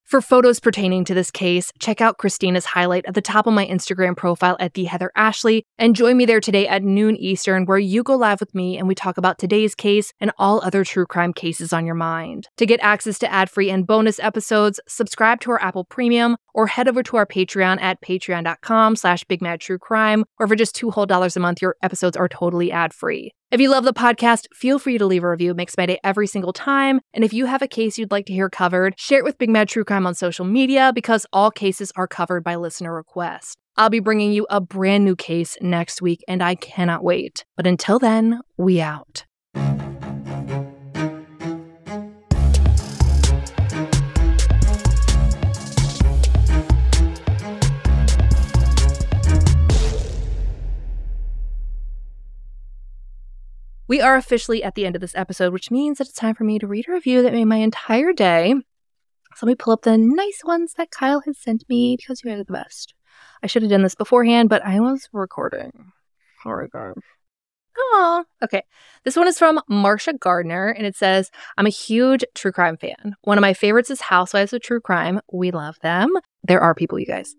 B: For photos pertaining to this case, check out Christina's highlight at the top of my Instagram profile at the Heather Ashley and join me there today at noon Eastern where you go live with me and we talk about today's case and all other true crime cases on your mind. To get access to ad-free and bonus episodes, subscribe to our Apple Premium or head over to our Patreon at patreon.com slash bigmadtruecrime or for just two whole dollars a month your episodes are totally ad-free. If you love the podcast, feel free to leave a review. It makes my day every single time. And if you have a case you'd like to hear covered, share it with Big Mad True Crime on social media because all cases are covered by listener request. I'll be bringing you a brand new case next week, and I cannot wait. But until then, we out. We are officially at the end of this episode, which means that it's time for me to read a review that made my entire day. So let me pull up the nice ones that Kyle has sent me because you guys are the best. I should have done this beforehand, but I was recording. Sorry, guys. Oh, okay. This one is from Marsha Gardner, and it says, I'm a huge true crime fan. One of my favorites is Housewives of True Crime. We love them. There are people, you guys.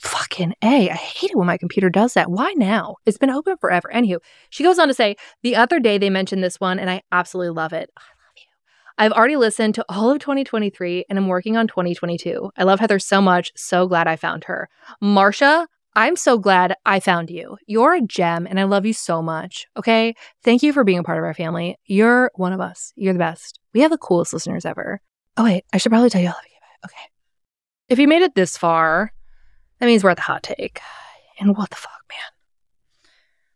B: Fucking A. I hate it when my computer does that. Why now? It's been open forever. Anywho, she goes on to say, the other day they mentioned this one and I absolutely love it. I love you. I've already listened to all of 2023 and I'm working on 2022. I love Heather so much. So glad I found her. Marsha, I'm so glad I found you. You're a gem and I love you so much. Okay. Thank you for being a part of our family. You're one of us. You're the best. We have the coolest listeners ever. Oh, wait. I should probably tell you I love you. Okay. If you made it this far, that means we're at the hot take. And what the fuck, man?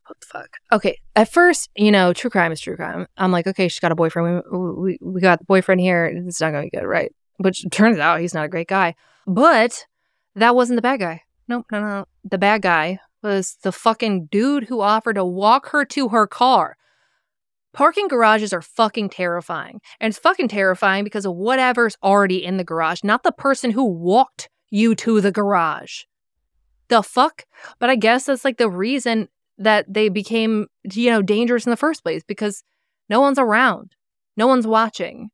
B: What the fuck? Okay, at first, you know, true crime is true crime. I'm like, okay, she's got a boyfriend. We, we, we got the boyfriend here. It's not going to be good, right? Which turns out he's not a great guy. But that wasn't the bad guy. Nope, no, no. The bad guy was the fucking dude who offered to walk her to her car. Parking garages are fucking terrifying. And it's fucking terrifying because of whatever's already in the garage, not the person who walked you to the garage the fuck? But I guess that's like the reason that they became, you know, dangerous in the first place because no one's around, no one's watching.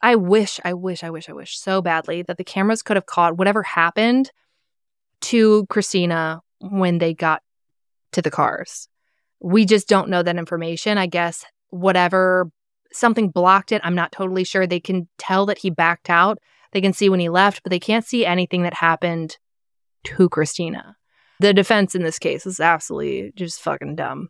B: I wish, I wish, I wish, I wish so badly that the cameras could have caught whatever happened to Christina when they got to the cars. We just don't know that information. I guess whatever, something blocked it. I'm not totally sure. They can tell that he backed out. They can see when he left, but they can't see anything that happened to Christina. The defense in this case is absolutely just fucking dumb.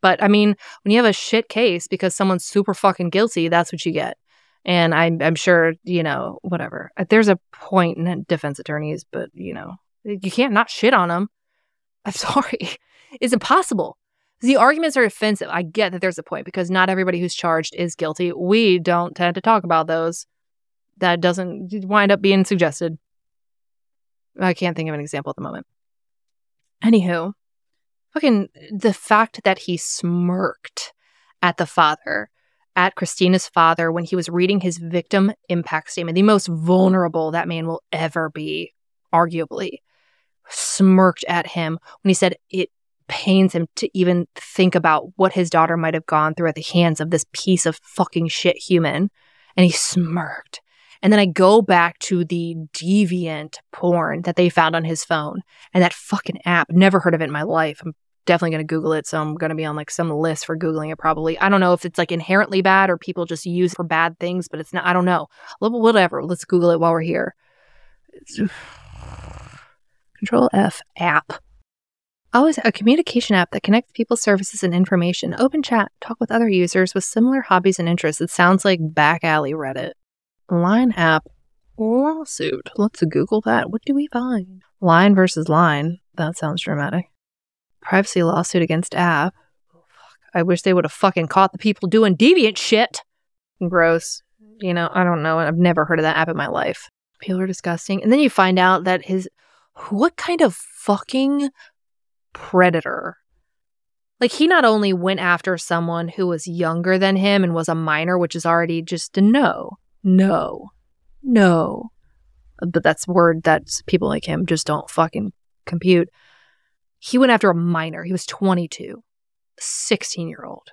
B: But I mean, when you have a shit case because someone's super fucking guilty, that's what you get. And I'm, I'm sure, you know, whatever. Uh, there's a point in defense attorneys, but, you know, you can't not shit on them. I'm sorry. It's impossible. The arguments are offensive. I get that there's a point because not everybody who's charged is guilty. We don't tend to talk about those. That doesn't wind up being suggested. I can't think of an example at the moment. Anywho, fucking the fact that he smirked at the father, at Christina's father, when he was reading his victim impact statement, the most vulnerable that man will ever be, arguably, smirked at him when he said it pains him to even think about what his daughter might have gone through at the hands of this piece of fucking shit human. And he smirked. And then I go back to the deviant porn that they found on his phone and that fucking app. Never heard of it in my life. I'm definitely going to Google it. So I'm going to be on like some list for Googling it probably. I don't know if it's like inherently bad or people just use it for bad things, but it's not, I don't know. Whatever. Let's Google it while we're here. Control F app. Always a communication app that connects people, services, and information. Open chat, talk with other users with similar hobbies and interests. It sounds like back alley Reddit. Line app lawsuit. Let's Google that. What do we find? Line versus line. That sounds dramatic. Privacy lawsuit against app. Oh, I wish they would have fucking caught the people doing deviant shit. Gross. You know, I don't know. I've never heard of that app in my life. People are disgusting. And then you find out that his. What kind of fucking predator? Like, he not only went after someone who was younger than him and was a minor, which is already just a no no, no. But that's word that people like him just don't fucking compute. He went after a minor. He was 22, 16 year old.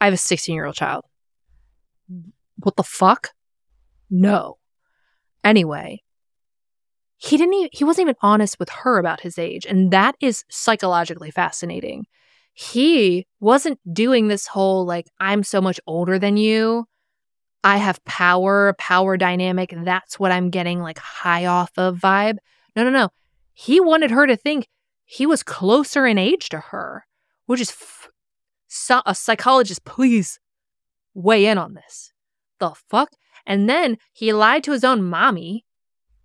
B: I have a 16 year old child. What the fuck? No. Anyway, he didn't even, he wasn't even honest with her about his age. And that is psychologically fascinating. He wasn't doing this whole like, I'm so much older than you. I have power, power dynamic. That's what I'm getting like high off of vibe. No, no, no. He wanted her to think he was closer in age to her, which is f- so- a psychologist. Please weigh in on this. The fuck? And then he lied to his own mommy.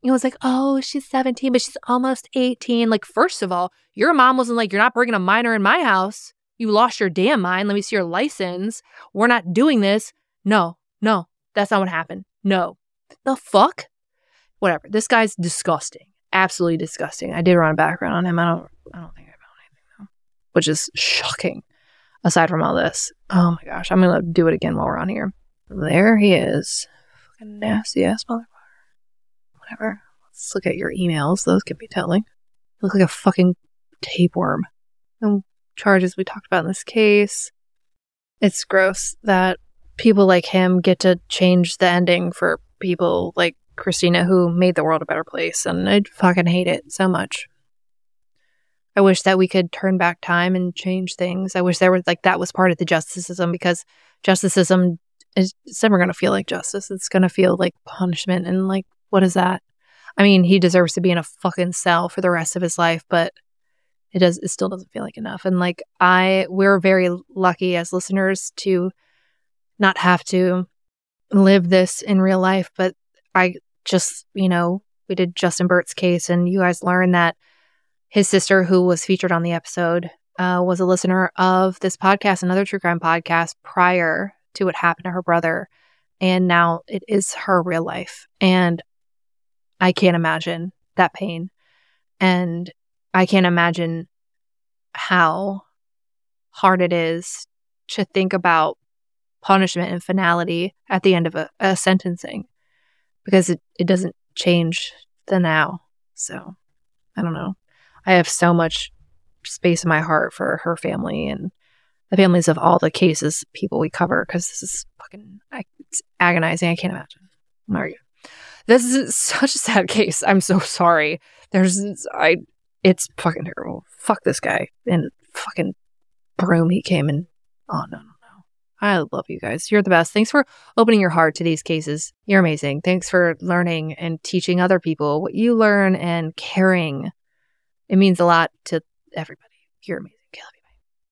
B: He was like, oh, she's 17, but she's almost 18. Like, first of all, your mom wasn't like, you're not bringing a minor in my house. You lost your damn mind. Let me see your license. We're not doing this. No, no, that's not what happened. No. The fuck? Whatever. This guy's disgusting. Absolutely disgusting. I did run a background on him. I don't I don't think I found anything though. Which is shocking. Aside from all this. Oh my gosh. I'm gonna do it again while we're on here. There he is. Fucking nasty ass motherfucker. Whatever. Let's look at your emails. Those could be telling. You look like a fucking tapeworm. No charges we talked about in this case. It's gross that people like him get to change the ending for people like Christina who made the world a better place. And I fucking hate it so much. I wish that we could turn back time and change things. I wish there was like that was part of the justice system because justice system is it's never going to feel like justice. It's going to feel like punishment. And like, what is that? I mean, he deserves to be in a fucking cell for the rest of his life, but it does, it still doesn't feel like enough. And like, I, we're very lucky as listeners to not have to live this in real life. But I just, you know, we did Justin Burt's case, and you guys learned that his sister, who was featured on the episode, uh, was a listener of this podcast, another true crime podcast, prior to what happened to her brother. And now it is her real life. And I can't imagine that pain. And I can't imagine how hard it is to think about punishment and finality at the end of a, a sentencing because it, it doesn't change the now. So I don't know. I have so much space in my heart for her family and the families of all the cases people we cover because this is fucking it's agonizing. I can't imagine. Are you? This is such a sad case. I'm so sorry. There's I. It's fucking terrible. Fuck this guy and fucking broom he came and. Oh no. I love you guys. You're the best. Thanks for opening your heart to these cases. You're amazing. Thanks for learning and teaching other people what you learn and caring. It means a lot to everybody. You're amazing.